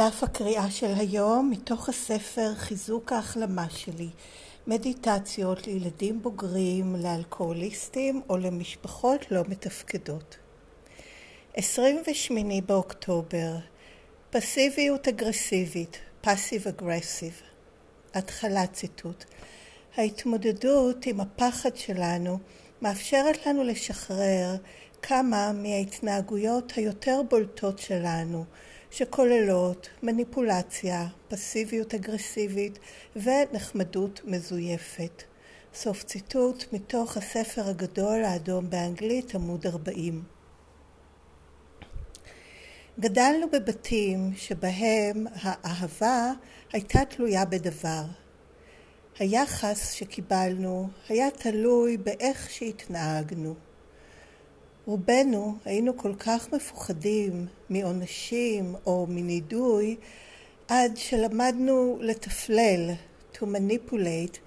דף הקריאה של היום מתוך הספר חיזוק ההחלמה שלי מדיטציות לילדים בוגרים, לאלכוהוליסטים או למשפחות לא מתפקדות. 28 באוקטובר פסיביות אגרסיבית, פאסיב אגרסיב. התחלה ציטוט. ההתמודדות עם הפחד שלנו מאפשרת לנו לשחרר כמה מההתנהגויות היותר בולטות שלנו שכוללות מניפולציה, פסיביות אגרסיבית ונחמדות מזויפת. סוף ציטוט מתוך הספר הגדול האדום באנגלית עמוד 40. גדלנו בבתים שבהם האהבה הייתה תלויה בדבר. היחס שקיבלנו היה תלוי באיך שהתנהגנו. רובנו היינו כל כך מפוחדים מעונשים או מנידוי עד שלמדנו לתפלל, to manipulate,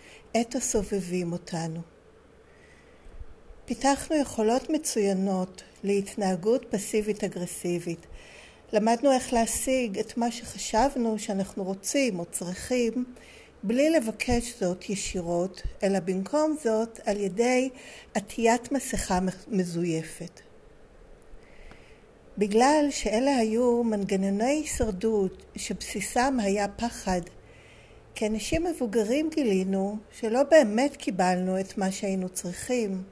את הסובבים אותנו. פיתחנו יכולות מצוינות להתנהגות פסיבית אגרסיבית. למדנו איך להשיג את מה שחשבנו שאנחנו רוצים או צריכים בלי לבקש זאת ישירות, אלא במקום זאת על ידי עטיית מסכה מזויפת. בגלל שאלה היו מנגנוני הישרדות שבסיסם היה פחד, כאנשים מבוגרים גילינו שלא באמת קיבלנו את מה שהיינו צריכים.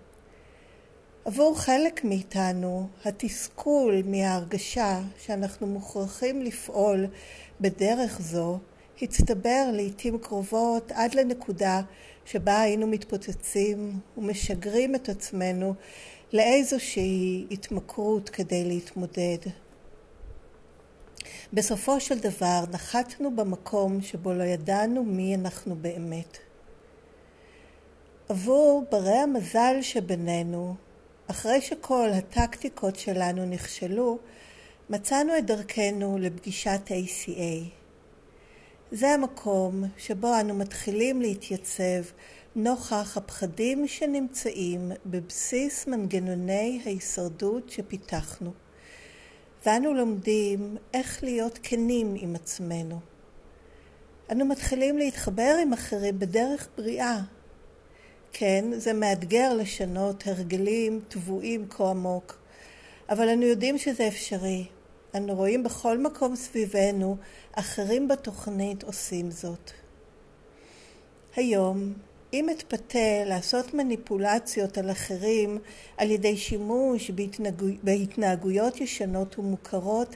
עבור חלק מאיתנו, התסכול מההרגשה שאנחנו מוכרחים לפעול בדרך זו הצטבר לעתים קרובות עד לנקודה שבה היינו מתפוצצים ומשגרים את עצמנו לאיזושהי התמכרות כדי להתמודד. בסופו של דבר נחתנו במקום שבו לא ידענו מי אנחנו באמת. עבור ברי המזל שבינינו, אחרי שכל הטקטיקות שלנו נכשלו, מצאנו את דרכנו לפגישת ACA. זה המקום שבו אנו מתחילים להתייצב נוכח הפחדים שנמצאים בבסיס מנגנוני ההישרדות שפיתחנו. ואנו לומדים איך להיות כנים עם עצמנו. אנו מתחילים להתחבר עם אחרים בדרך בריאה. כן, זה מאתגר לשנות הרגלים טבועים כה עמוק, אבל אנו יודעים שזה אפשרי. אנו רואים בכל מקום סביבנו אחרים בתוכנית עושים זאת. היום, אם אתפתה לעשות מניפולציות על אחרים על ידי שימוש בהתנהגו... בהתנהגויות ישנות ומוכרות,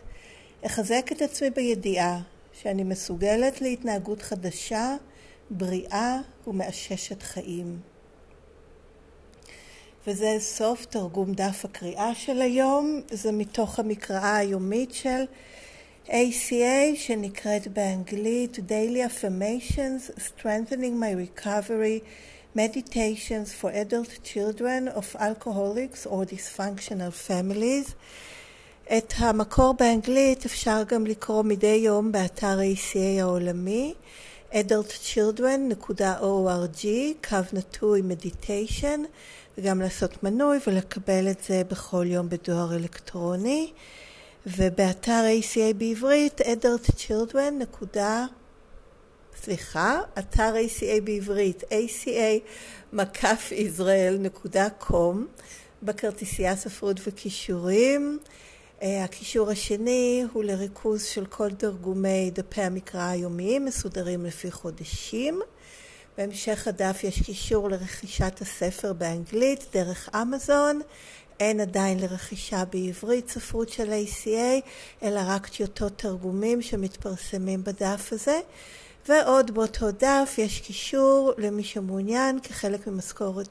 אחזק את עצמי בידיעה שאני מסוגלת להתנהגות חדשה, בריאה ומאששת חיים. וזה סוף תרגום דף הקריאה של היום, זה מתוך המקראה היומית של ACA שנקראת באנגלית Daily Affirmations Strengthening My Recovery Meditations for Adult Children of Alcoholics or Dysfunctional Families. את המקור באנגלית אפשר גם לקרוא מדי יום באתר ACA העולמי adultchildren.org, קו נטוי מדיטיישן, וגם לעשות מנוי ולקבל את זה בכל יום בדואר אלקטרוני. ובאתר ACA בעברית, adult children. סליחה, אתר ACA בעברית, ACA מקף ישראל.com, בכרטיסייה ספרות וכישורים. אה, הקישור השני הוא לריכוז של כל תרגומי דפי המקרא היומיים, מסודרים לפי חודשים. בהמשך הדף יש קישור לרכישת הספר באנגלית דרך אמזון. אין עדיין לרכישה בעברית ספרות של ACA, אלא רק טיוטות תרגומים שמתפרסמים בדף הזה. ועוד באותו דף יש קישור למי שמעוניין כחלק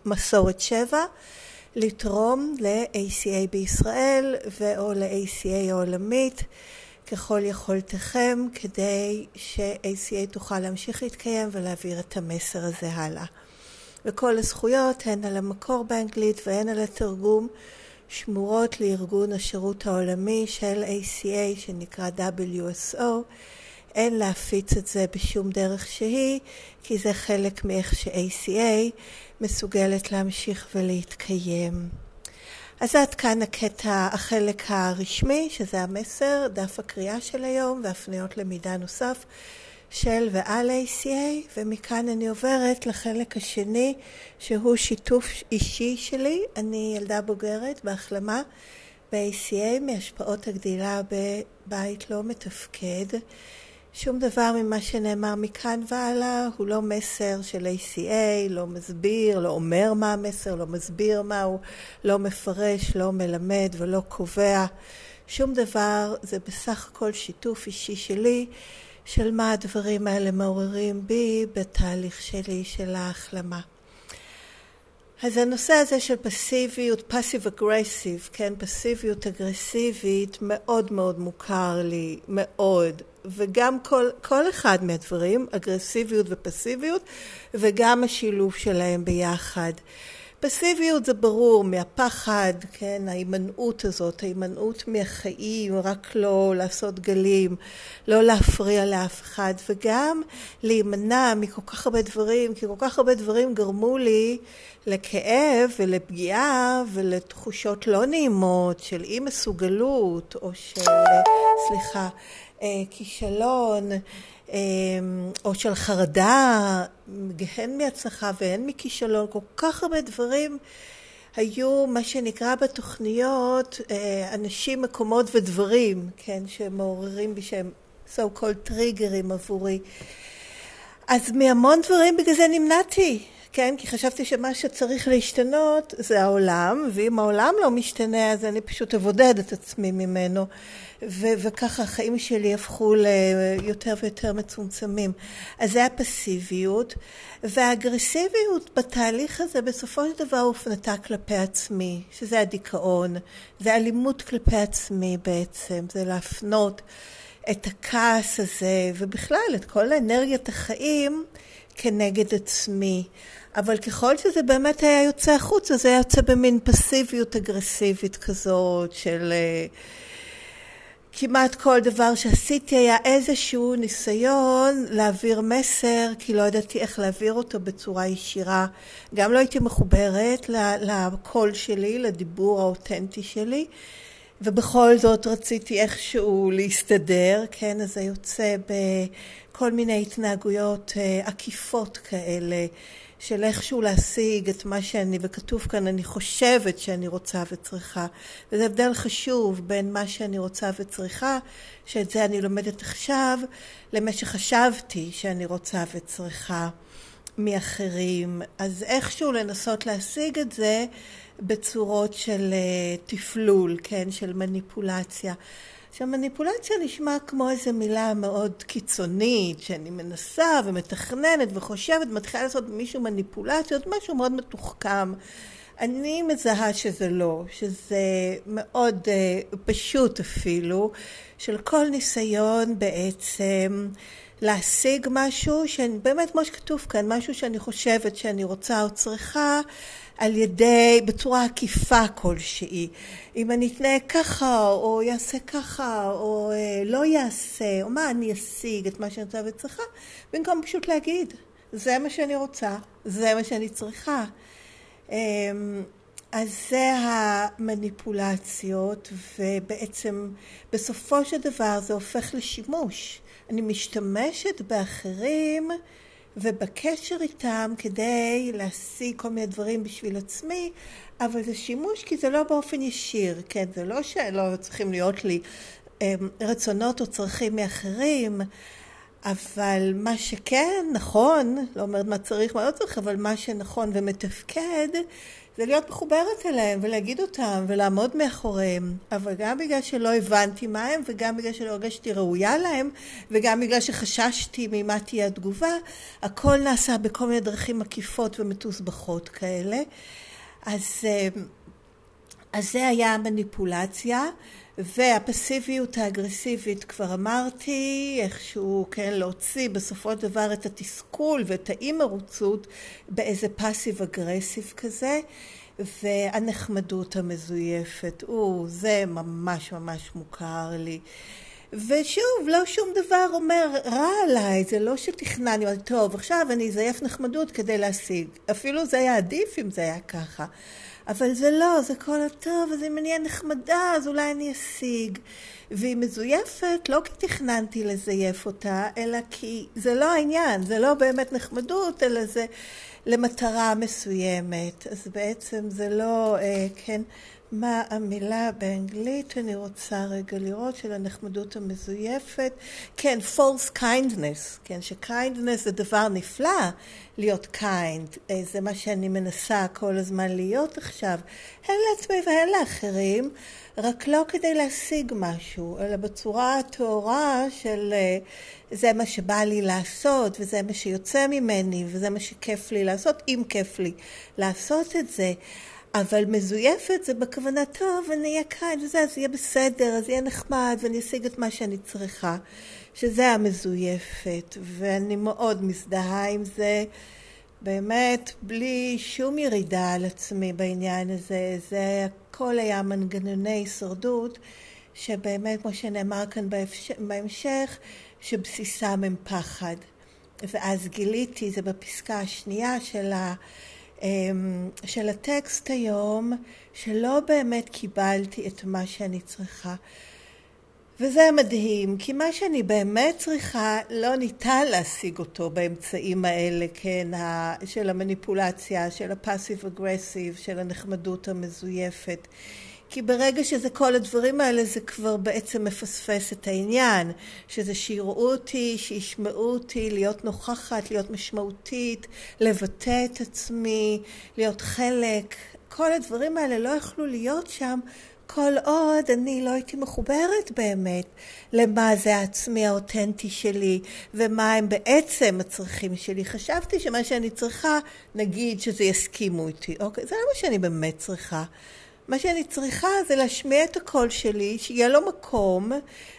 ממסורת שבע לתרום ל-ACA בישראל ו/או ל-ACA העולמית ככל יכולתכם כדי ש-ACA תוכל להמשיך להתקיים ולהעביר את המסר הזה הלאה. וכל הזכויות, הן על המקור באנגלית והן על התרגום, שמורות לארגון השירות העולמי של ACA שנקרא WSO. אין להפיץ את זה בשום דרך שהיא, כי זה חלק מאיך ש-ACA מסוגלת להמשיך ולהתקיים. אז עד כאן הקטע, החלק הרשמי, שזה המסר, דף הקריאה של היום והפניות למידע נוסף של ועל ACA, ומכאן אני עוברת לחלק השני, שהוא שיתוף אישי שלי. אני ילדה בוגרת בהחלמה ב-ACA מהשפעות הגדילה בבית לא מתפקד. שום דבר ממה שנאמר מכאן והלאה הוא לא מסר של ACA, לא מסביר, לא אומר מה המסר, לא מסביר מה הוא, לא מפרש, לא מלמד ולא קובע. שום דבר, זה בסך הכל שיתוף אישי שלי של מה הדברים האלה מעוררים בי בתהליך שלי של ההחלמה. אז הנושא הזה של פסיביות, פסיב אגרסיב, כן, פסיביות אגרסיבית, מאוד מאוד מוכר לי, מאוד. וגם כל, כל אחד מהדברים, אגרסיביות ופסיביות, וגם השילוב שלהם ביחד. פסיביות זה ברור, מהפחד, כן, ההימנעות הזאת, ההימנעות מהחיים, רק לא לעשות גלים, לא להפריע לאף אחד, וגם להימנע מכל כך הרבה דברים, כי כל כך הרבה דברים גרמו לי לכאב ולפגיעה ולתחושות לא נעימות של אי מסוגלות, או של, סליחה, אה, כישלון. אמ, או של חרדה, הן מהצלחה והן מכישלון, כל כך הרבה דברים היו מה שנקרא בתוכניות אה, אנשים, מקומות ודברים, כן, שמעוררים בי שהם so called טריגרים עבורי. אז מהמון דברים בגלל זה נמנעתי, כן? כי חשבתי שמה שצריך להשתנות זה העולם, ואם העולם לא משתנה אז אני פשוט אבודד את עצמי ממנו. ו- וככה החיים שלי הפכו ליותר ויותר מצומצמים. אז זה הפסיביות, והאגרסיביות בתהליך הזה בסופו של דבר הופנתה כלפי עצמי, שזה הדיכאון, זה אלימות כלפי עצמי בעצם, זה להפנות את הכעס הזה, ובכלל את כל אנרגיית החיים כנגד עצמי. אבל ככל שזה באמת היה יוצא החוצה, זה היה יוצא במין פסיביות אגרסיבית כזאת של... Uh, כמעט כל דבר שעשיתי היה איזשהו ניסיון להעביר מסר, כי לא ידעתי איך להעביר אותו בצורה ישירה. גם לא הייתי מחוברת לקול שלי, לדיבור האותנטי שלי, ובכל זאת רציתי איכשהו להסתדר, כן? אז זה יוצא בכל מיני התנהגויות אה, עקיפות כאלה. של איכשהו להשיג את מה שאני, וכתוב כאן, אני חושבת שאני רוצה וצריכה. וזה הבדל חשוב בין מה שאני רוצה וצריכה, שאת זה אני לומדת עכשיו, למה שחשבתי שאני רוצה וצריכה מאחרים. אז איכשהו לנסות להשיג את זה בצורות של אה, תפלול, כן, של מניפולציה. עכשיו מניפולציה נשמע כמו איזו מילה מאוד קיצונית, שאני מנסה ומתכננת וחושבת, מתחילה לעשות מישהו מניפולציות, משהו מאוד מתוחכם. אני מזהה שזה לא, שזה מאוד uh, פשוט אפילו, של כל ניסיון בעצם להשיג משהו, שבאמת כמו שכתוב כאן, משהו שאני חושבת שאני רוצה או צריכה, על ידי, בצורה עקיפה כלשהי. אם אני אתנהג ככה, או יעשה ככה, או אה, לא יעשה, או מה אני אשיג את מה שאני רוצה וצריכה, במקום פשוט להגיד, זה מה שאני רוצה, זה מה שאני צריכה. אה, אז זה המניפולציות, ובעצם בסופו של דבר זה הופך לשימוש. אני משתמשת באחרים ובקשר איתם כדי להשיג כל מיני דברים בשביל עצמי, אבל זה שימוש כי זה לא באופן ישיר, כן? זה לא שלא צריכים להיות לי אמ, רצונות או צרכים מאחרים, אבל מה שכן נכון, לא אומרת מה צריך, מה לא צריך, אבל מה שנכון ומתפקד, זה להיות מחוברת אליהם ולהגיד אותם ולעמוד מאחוריהם. אבל גם בגלל שלא הבנתי מה הם וגם בגלל שלא הרגשתי ראויה להם וגם בגלל שחששתי ממה תהיה התגובה, הכל נעשה בכל מיני דרכים עקיפות ומתוסבכות כאלה. אז, אה, אז זה היה המניפולציה. והפסיביות האגרסיבית כבר אמרתי, איכשהו כן להוציא בסופו של דבר את התסכול ואת האי מרוצות באיזה פאסיב אגרסיב כזה והנחמדות המזויפת, או זה ממש ממש מוכר לי ושוב, לא שום דבר אומר רע עליי, זה לא שתכנני, טוב, עכשיו אני אזייף נחמדות כדי להשיג. אפילו זה היה עדיף אם זה היה ככה. אבל זה לא, זה כל הטוב, אז אם אני אהיה נחמדה, אז אולי אני אשיג. והיא מזויפת לא כי תכננתי לזייף אותה, אלא כי זה לא העניין, זה לא באמת נחמדות, אלא זה למטרה מסוימת. אז בעצם זה לא, אה, כן, מה המילה באנגלית, אני רוצה רגע לראות, של הנחמדות המזויפת. כן, false kindness, כן, ש-kindness זה דבר נפלא, להיות kind, אה, זה מה שאני מנסה כל הזמן להיות עכשיו, הן לעצמי והן לאחרים, רק לא כדי להשיג משהו, אלא בצורה הטהורה של אה, זה מה שבא לי לעשות, וזה מה שיוצא ממני, וזה מה שכיף לי לעשות, אם כיף לי לעשות את זה. אבל מזויפת זה בכוונה, טוב, אני אהיה כאן וזה, אז יהיה בסדר, אז יהיה נחמד, ואני אשיג את מה שאני צריכה, שזה המזויפת, ואני מאוד מזדהה עם זה, באמת, בלי שום ירידה על עצמי בעניין הזה, זה הכל היה מנגנוני הישרדות, שבאמת, כמו שנאמר כאן בהמשך, שבסיסם הם פחד. ואז גיליתי, זה בפסקה השנייה של ה... אמ, של הטקסט היום, שלא באמת קיבלתי את מה שאני צריכה. וזה מדהים, כי מה שאני באמת צריכה, לא ניתן להשיג אותו באמצעים האלה, כן, של המניפולציה, של הפאסיב אגרסיב, של הנחמדות המזויפת. כי ברגע שזה כל הדברים האלה זה כבר בעצם מפספס את העניין, שזה שיראו אותי, שישמעו אותי, להיות נוכחת, להיות משמעותית, לבטא את עצמי, להיות חלק, כל הדברים האלה לא יכלו להיות שם כל עוד אני לא הייתי מחוברת באמת למה זה העצמי האותנטי שלי ומה הם בעצם הצרכים שלי. חשבתי שמה שאני צריכה, נגיד שזה יסכימו איתי, אוקיי? זה לא מה שאני באמת צריכה. מה שאני צריכה זה להשמיע את הקול שלי, שיהיה לו מקום,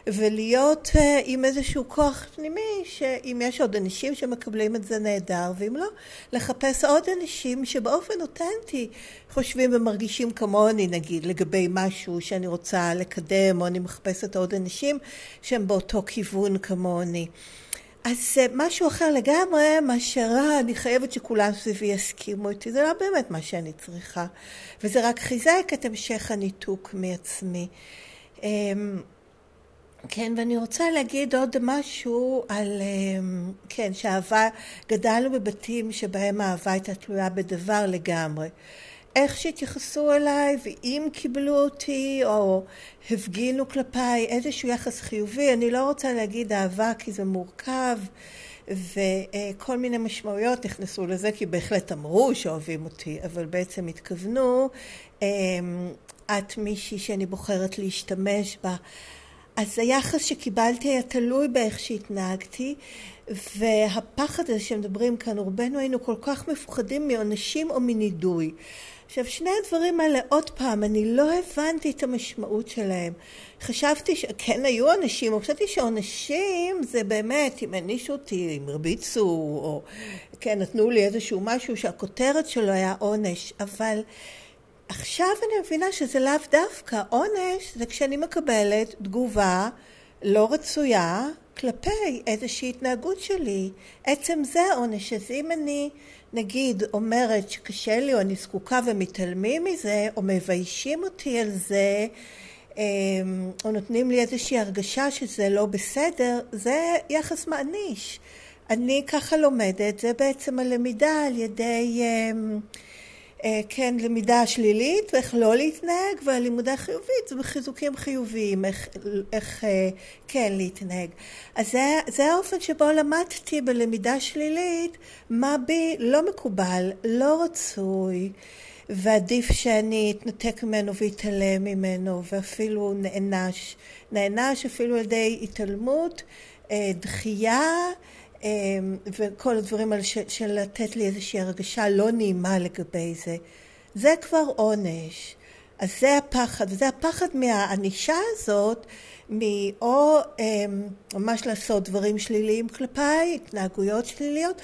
ולהיות uh, עם איזשהו כוח פנימי, שאם יש עוד אנשים שמקבלים את זה נהדר, ואם לא, לחפש עוד אנשים שבאופן אותנטי חושבים ומרגישים כמוני, נגיד, לגבי משהו שאני רוצה לקדם, או אני מחפשת עוד אנשים שהם באותו כיוון כמוני. אז משהו אחר לגמרי מאשר אני חייבת שכולם סביבי יסכימו איתי, זה לא באמת מה שאני צריכה. וזה רק חיזק את המשך הניתוק מעצמי. אמ, כן, ואני רוצה להגיד עוד משהו על, אמ, כן, שאהבה, גדלנו בבתים שבהם האהבה הייתה תלויה בדבר לגמרי. איך שהתייחסו אליי ואם קיבלו אותי או הפגינו כלפיי איזשהו יחס חיובי, אני לא רוצה להגיד אהבה כי זה מורכב וכל מיני משמעויות נכנסו לזה כי בהחלט אמרו שאוהבים אותי אבל בעצם התכוונו אמ, את מישהי שאני בוחרת להשתמש בה אז היחס שקיבלתי היה תלוי באיך שהתנהגתי והפחד הזה שמדברים כאן, רובנו היינו כל כך מפוחדים מעונשים או מנידוי. עכשיו שני הדברים האלה עוד פעם אני לא הבנתי את המשמעות שלהם חשבתי שכן היו אנשים או חשבתי שעונשים זה באמת אם הענישו אותי אם הרביצו או כן נתנו לי איזשהו משהו שהכותרת שלו היה עונש אבל עכשיו אני מבינה שזה לאו דווקא עונש זה כשאני מקבלת תגובה לא רצויה כלפי איזושהי התנהגות שלי עצם זה העונש אז אם אני נגיד אומרת שקשה לי או אני זקוקה ומתעלמים מזה או מביישים אותי על זה אמ, או נותנים לי איזושהי הרגשה שזה לא בסדר, זה יחס מעניש. אני ככה לומדת, זה בעצם הלמידה על ידי אמ, כן, למידה שלילית ואיך לא להתנהג, והלימודה חיובית זה בחיזוקים חיוביים, איך, איך אה, כן להתנהג. אז זה, זה האופן שבו למדתי בלמידה שלילית מה בי לא מקובל, לא רצוי, ועדיף שאני אתנתק ממנו ואתעלם ממנו, ואפילו נענש. נענש אפילו על ידי התעלמות, אה, דחייה, וכל הדברים האלה של, של לתת לי איזושהי הרגשה לא נעימה לגבי זה, זה כבר עונש. אז זה הפחד, וזה הפחד מהענישה הזאת, מאו אמ, ממש לעשות דברים שליליים כלפיי, התנהגויות שליליות,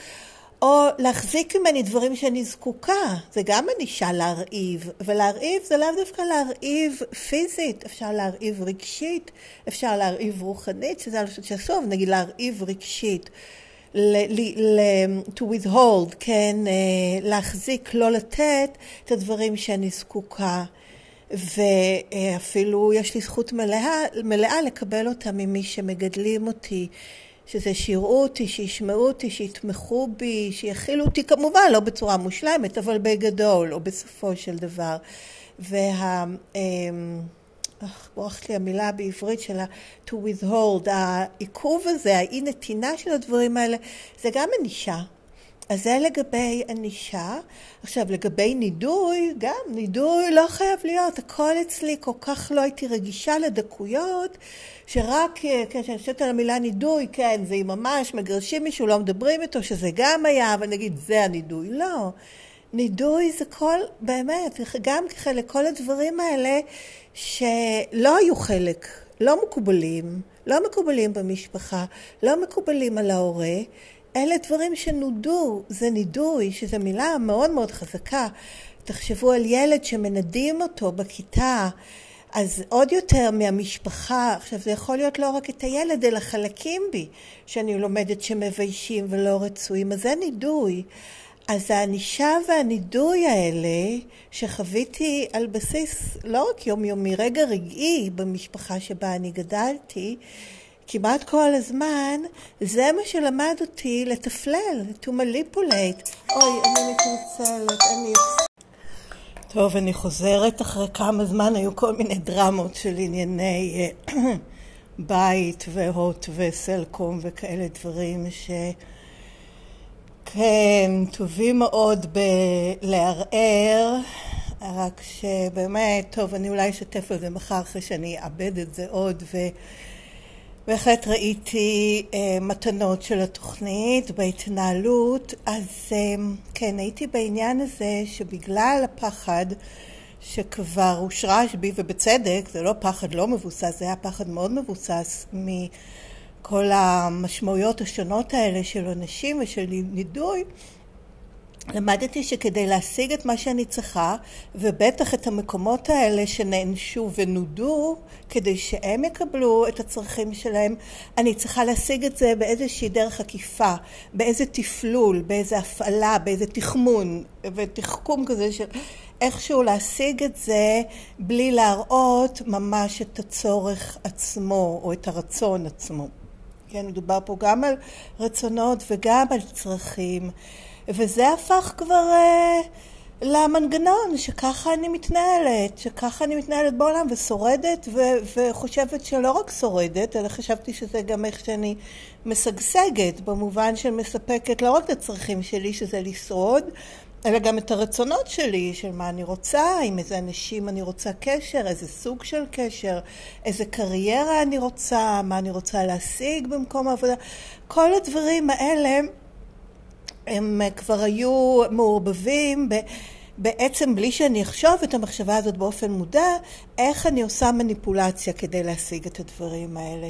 או להחזיק ממני דברים שאני זקוקה, זה גם ענישה להרעיב, ולהרעיב זה לאו דווקא להרעיב פיזית, אפשר להרעיב רגשית, אפשר להרעיב רוחנית, שזה אני חושבת שאסור, נגיד להרעיב רגשית. To withhold, כן, להחזיק, לא לתת את הדברים שאני זקוקה. ואפילו יש לי זכות מלאה, מלאה לקבל אותם ממי שמגדלים אותי, שזה שיראו אותי, שישמעו אותי, שיתמכו בי, שיכילו אותי, כמובן לא בצורה מושלמת, אבל בגדול, או בסופו של דבר. וה... בורחת לי המילה בעברית של ה- to withhold, העיכוב הזה, האי נתינה של הדברים האלה, זה גם ענישה. אז זה לגבי ענישה. עכשיו לגבי נידוי, גם נידוי לא חייב להיות, הכל אצלי כל כך לא הייתי רגישה לדקויות, שרק כן, כשאני חושבת על המילה נידוי, כן, זה ממש מגרשים מישהו, לא מדברים איתו, שזה גם היה, אבל נגיד זה הנידוי. לא. נידוי זה כל, באמת, גם כחלק, כל הדברים האלה שלא היו חלק, לא מקובלים, לא מקובלים במשפחה, לא מקובלים על ההורה, אלה דברים שנודו, זה נידוי, שזו מילה מאוד מאוד חזקה. תחשבו על ילד שמנדים אותו בכיתה, אז עוד יותר מהמשפחה, עכשיו זה יכול להיות לא רק את הילד, אלא חלקים בי, שאני לומדת שמביישים ולא רצויים, אז זה נידוי. אז הענישה והנידוי האלה שחוויתי על בסיס לא רק יומיומי, רגע רגעי במשפחה שבה אני גדלתי, כמעט כל הזמן, זה מה שלמד אותי לתפלל, to manipulate. אוי, אני מתנצלת, אני... טוב, אני חוזרת אחרי כמה זמן, היו כל מיני דרמות של ענייני אה, בית והוט וסלקום וכאלה דברים ש... כן, טובים מאוד בלערער, רק שבאמת, טוב, אני אולי אשתף על זה מחר אחרי שאני אאבד את זה עוד, ובהחלט ראיתי אה, מתנות של התוכנית בהתנהלות, אז אה, כן, הייתי בעניין הזה שבגלל הפחד שכבר הושרש בי, ובצדק, זה לא פחד לא מבוסס, זה היה פחד מאוד מבוסס מ... כל המשמעויות השונות האלה של עונשים ושל נידוי, למדתי שכדי להשיג את מה שאני צריכה, ובטח את המקומות האלה שנענשו ונודו, כדי שהם יקבלו את הצרכים שלהם, אני צריכה להשיג את זה באיזושהי דרך עקיפה, באיזה תפלול, באיזה הפעלה, באיזה תחמון ותחכום כזה של איכשהו להשיג את זה בלי להראות ממש את הצורך עצמו או את הרצון עצמו. כן, מדובר פה גם על רצונות וגם על צרכים, וזה הפך כבר אה, למנגנון שככה אני מתנהלת, שככה אני מתנהלת בעולם ושורדת ו- וחושבת שלא רק שורדת, אלא חשבתי שזה גם איך שאני משגשגת, במובן של מספקת לא רק את הצרכים שלי, שזה לשרוד, אלא גם את הרצונות שלי, של מה אני רוצה, עם איזה אנשים אני רוצה קשר, איזה סוג של קשר, איזה קריירה אני רוצה, מה אני רוצה להשיג במקום העבודה. כל הדברים האלה הם כבר היו מעורבבים ב... בעצם בלי שאני אחשוב את המחשבה הזאת באופן מודע, איך אני עושה מניפולציה כדי להשיג את הדברים האלה.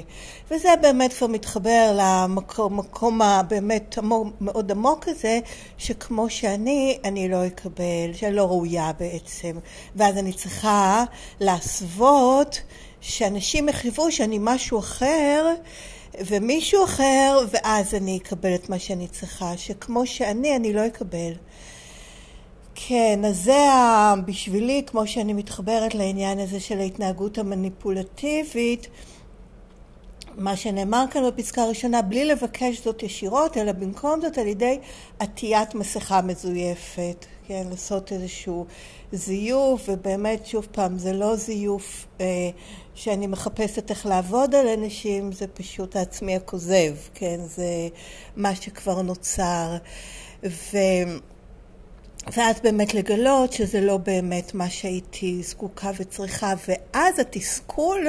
וזה באמת כבר מתחבר למקום הבאמת מאוד עמוק הזה, שכמו שאני, אני לא אקבל, שאני לא ראויה בעצם. ואז אני צריכה להסוות שאנשים יחשבו שאני משהו אחר. ומישהו אחר, ואז אני אקבל את מה שאני צריכה, שכמו שאני, אני לא אקבל. כן, אז זה בשבילי, כמו שאני מתחברת לעניין הזה של ההתנהגות המניפולטיבית, מה שנאמר כאן בפסקה הראשונה, בלי לבקש זאת ישירות, אלא במקום זאת על ידי עטיית מסכה מזויפת, כן, לעשות איזשהו זיוף, ובאמת, שוב פעם, זה לא זיוף אה, שאני מחפשת איך לעבוד על אנשים, זה פשוט העצמי הכוזב, כן, זה מה שכבר נוצר. ו... ואז באמת לגלות שזה לא באמת מה שהייתי זקוקה וצריכה, ואז התסכול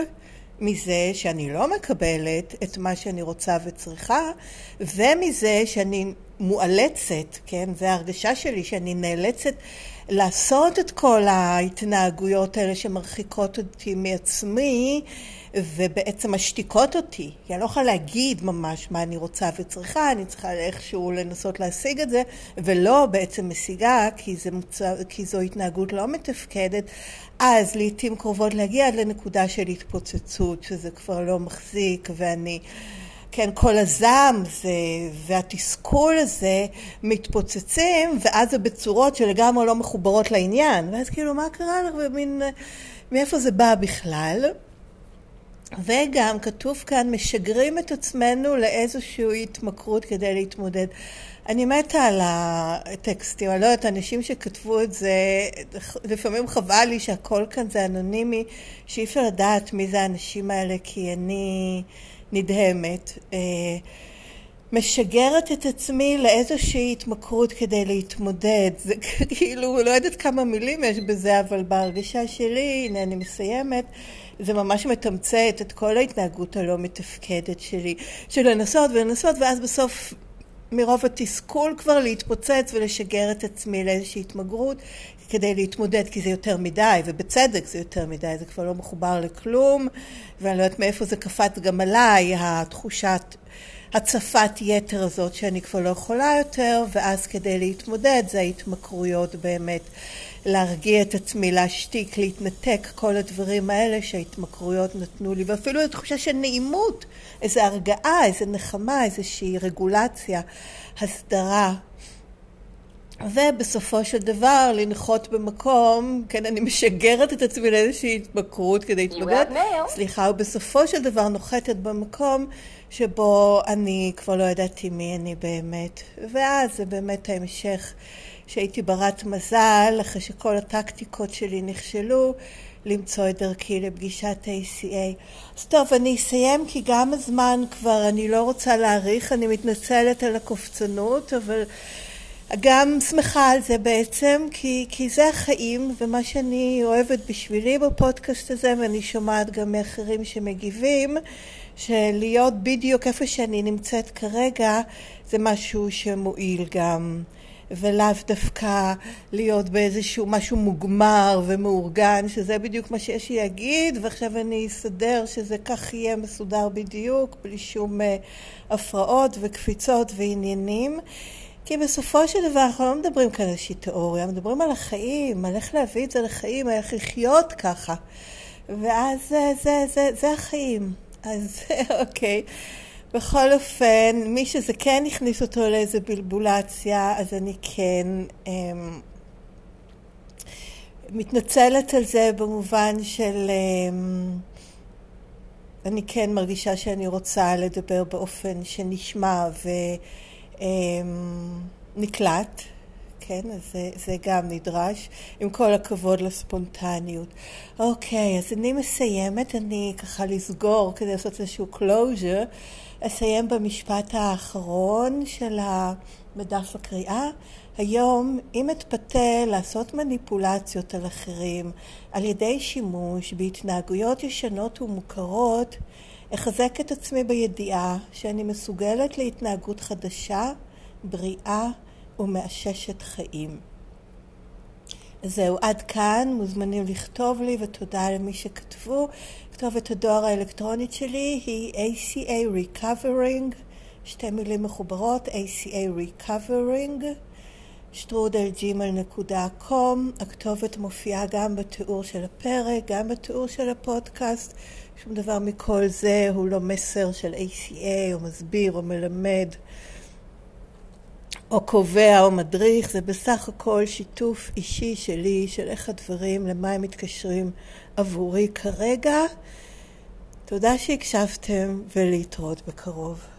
מזה שאני לא מקבלת את מה שאני רוצה וצריכה, ומזה שאני מואלצת, כן, זו ההרגשה שלי, שאני נאלצת לעשות את כל ההתנהגויות האלה שמרחיקות אותי מעצמי, ובעצם משתיקות אותי, כי אני לא יכולה להגיד ממש מה אני רוצה וצריכה, אני צריכה איכשהו לנסות להשיג את זה, ולא בעצם משיגה, כי, זה מוצא, כי זו התנהגות לא מתפקדת, אז לעיתים קרובות להגיע עד לנקודה של התפוצצות, שזה כבר לא מחזיק, ואני כן, כל הזעם והתסכול הזה מתפוצצים, ואז זה בצורות שלגמרי לא מחוברות לעניין. ואז כאילו, מה קרה לך? ומין, מאיפה זה בא בכלל? וגם כתוב כאן, משגרים את עצמנו לאיזושהי התמכרות כדי להתמודד. אני מתה על הטקסטים, אני לא יודעת, אנשים שכתבו את זה, לפעמים חבל לי שהכל כאן זה אנונימי, שאי אפשר לדעת מי זה האנשים האלה, כי אני נדהמת. אה, משגרת את עצמי לאיזושהי התמכרות כדי להתמודד. זה כאילו, לא יודעת כמה מילים יש בזה, אבל בהרגשה שלי, הנה אני מסיימת, זה ממש מתמצת את כל ההתנהגות הלא מתפקדת שלי, של לנסות ולנסות, ואז בסוף מרוב התסכול כבר להתפוצץ ולשגר את עצמי לאיזושהי התמגרות כדי להתמודד, כי זה יותר מדי, ובצדק זה יותר מדי, זה כבר לא מחובר לכלום, ואני לא יודעת מאיפה זה קפץ גם עליי, התחושת הצפת יתר הזאת שאני כבר לא יכולה יותר, ואז כדי להתמודד זה ההתמכרויות באמת. להרגיע את עצמי, להשתיק, להתנתק, כל הדברים האלה שההתמכרויות נתנו לי, ואפילו תחושה של נעימות, איזו הרגעה, איזו נחמה, איזושהי רגולציה, הסדרה. ובסופו של דבר לנחות במקום, כן, אני משגרת את עצמי לאיזושהי התמכרות כדי להתמודד, סליחה, ובסופו של דבר נוחתת במקום שבו אני כבר לא ידעתי מי אני באמת. ואז זה באמת ההמשך שהייתי ברת מזל, אחרי שכל הטקטיקות שלי נכשלו, למצוא את דרכי לפגישת ACA. אז טוב, אני אסיים כי גם הזמן כבר, אני לא רוצה להאריך, אני מתנצלת על הקופצנות, אבל גם שמחה על זה בעצם, כי, כי זה החיים, ומה שאני אוהבת בשבילי בפודקאסט הזה, ואני שומעת גם מאחרים שמגיבים, שלהיות בדיוק איפה שאני נמצאת כרגע, זה משהו שמועיל גם. ולאו דווקא להיות באיזשהו משהו מוגמר ומאורגן, שזה בדיוק מה שיש לי להגיד, ועכשיו אני אסדר שזה כך יהיה מסודר בדיוק, בלי שום uh, הפרעות וקפיצות ועניינים. כי בסופו של דבר אנחנו לא מדברים כאן על איזושהי תיאוריה, מדברים על החיים, על איך להביא את זה לחיים, על איך לחיות ככה. ואז זה, זה, זה, זה החיים. אז אוקיי. בכל אופן, מי שזה כן הכניס אותו לאיזה בלבולציה, אז אני כן אמ, מתנצלת על זה במובן של... אמ, אני כן מרגישה שאני רוצה לדבר באופן שנשמע ונקלט, אמ, כן? אז זה, זה גם נדרש, עם כל הכבוד לספונטניות. אוקיי, אז אני מסיימת, אני ככה לסגור כדי לעשות איזשהו closure. אסיים במשפט האחרון של מדף הקריאה. היום, אם אתפתה לעשות מניפולציות על אחרים על ידי שימוש בהתנהגויות ישנות ומוכרות, אחזק את עצמי בידיעה שאני מסוגלת להתנהגות חדשה, בריאה ומאששת חיים. זהו, עד כאן, מוזמנים לכתוב לי ותודה למי שכתבו. כתובת הדואר האלקטרונית שלי היא ACA Recovering, שתי מילים מחוברות, ACA Recovering, שטרודלג'ימל.קום. הכתובת מופיעה גם בתיאור של הפרק, גם בתיאור של הפודקאסט. שום דבר מכל זה הוא לא מסר של ACA או מסביר או מלמד. או קובע או מדריך, זה בסך הכל שיתוף אישי שלי של איך הדברים, למה הם מתקשרים עבורי כרגע. תודה שהקשבתם ולהתראות בקרוב.